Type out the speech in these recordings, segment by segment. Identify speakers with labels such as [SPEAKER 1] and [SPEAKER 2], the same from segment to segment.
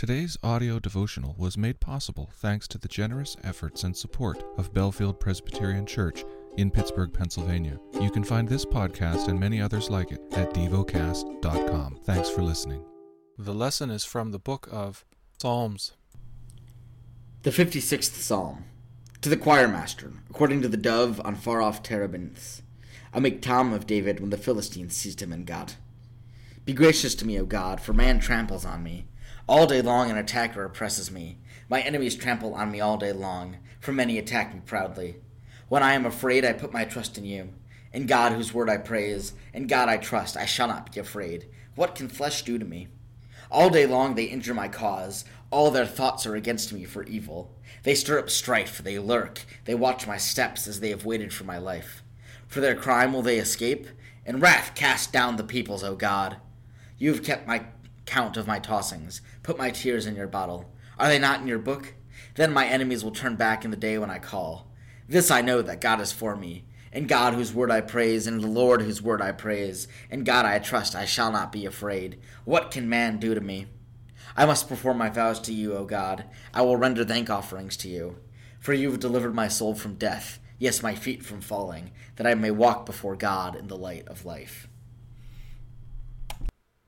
[SPEAKER 1] Today's audio devotional was made possible thanks to the generous efforts and support of Bellefield Presbyterian Church in Pittsburgh, Pennsylvania. You can find this podcast and many others like it at devocast.com. Thanks for listening. The lesson is from the book of Psalms.
[SPEAKER 2] The 56th Psalm. To the choir master, according to the dove on far off terebinths, a miktam of David when the Philistines seized him in Gath. Be gracious to me, O God, for man tramples on me. All day long an attacker oppresses me. My enemies trample on me all day long, for many attack me proudly. When I am afraid, I put my trust in you. In God, whose word I praise, in God I trust, I shall not be afraid. What can flesh do to me? All day long they injure my cause. All their thoughts are against me for evil. They stir up strife, they lurk, they watch my steps as they have waited for my life. For their crime will they escape? In wrath cast down the peoples, O God. You have kept my count of my tossings, put my tears in your bottle. Are they not in your book? Then my enemies will turn back in the day when I call. This I know that God is for me. In God whose word I praise, in the Lord whose word I praise. In God I trust, I shall not be afraid. What can man do to me? I must perform my vows to you, O God. I will render thank offerings to you. For you have delivered my soul from death, yes, my feet from falling, that I may walk before God in the light of life.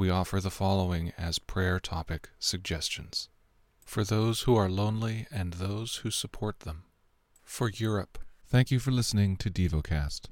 [SPEAKER 1] we offer the following as prayer topic suggestions for those who are lonely and those who support them. For Europe, thank you for listening to DevoCast.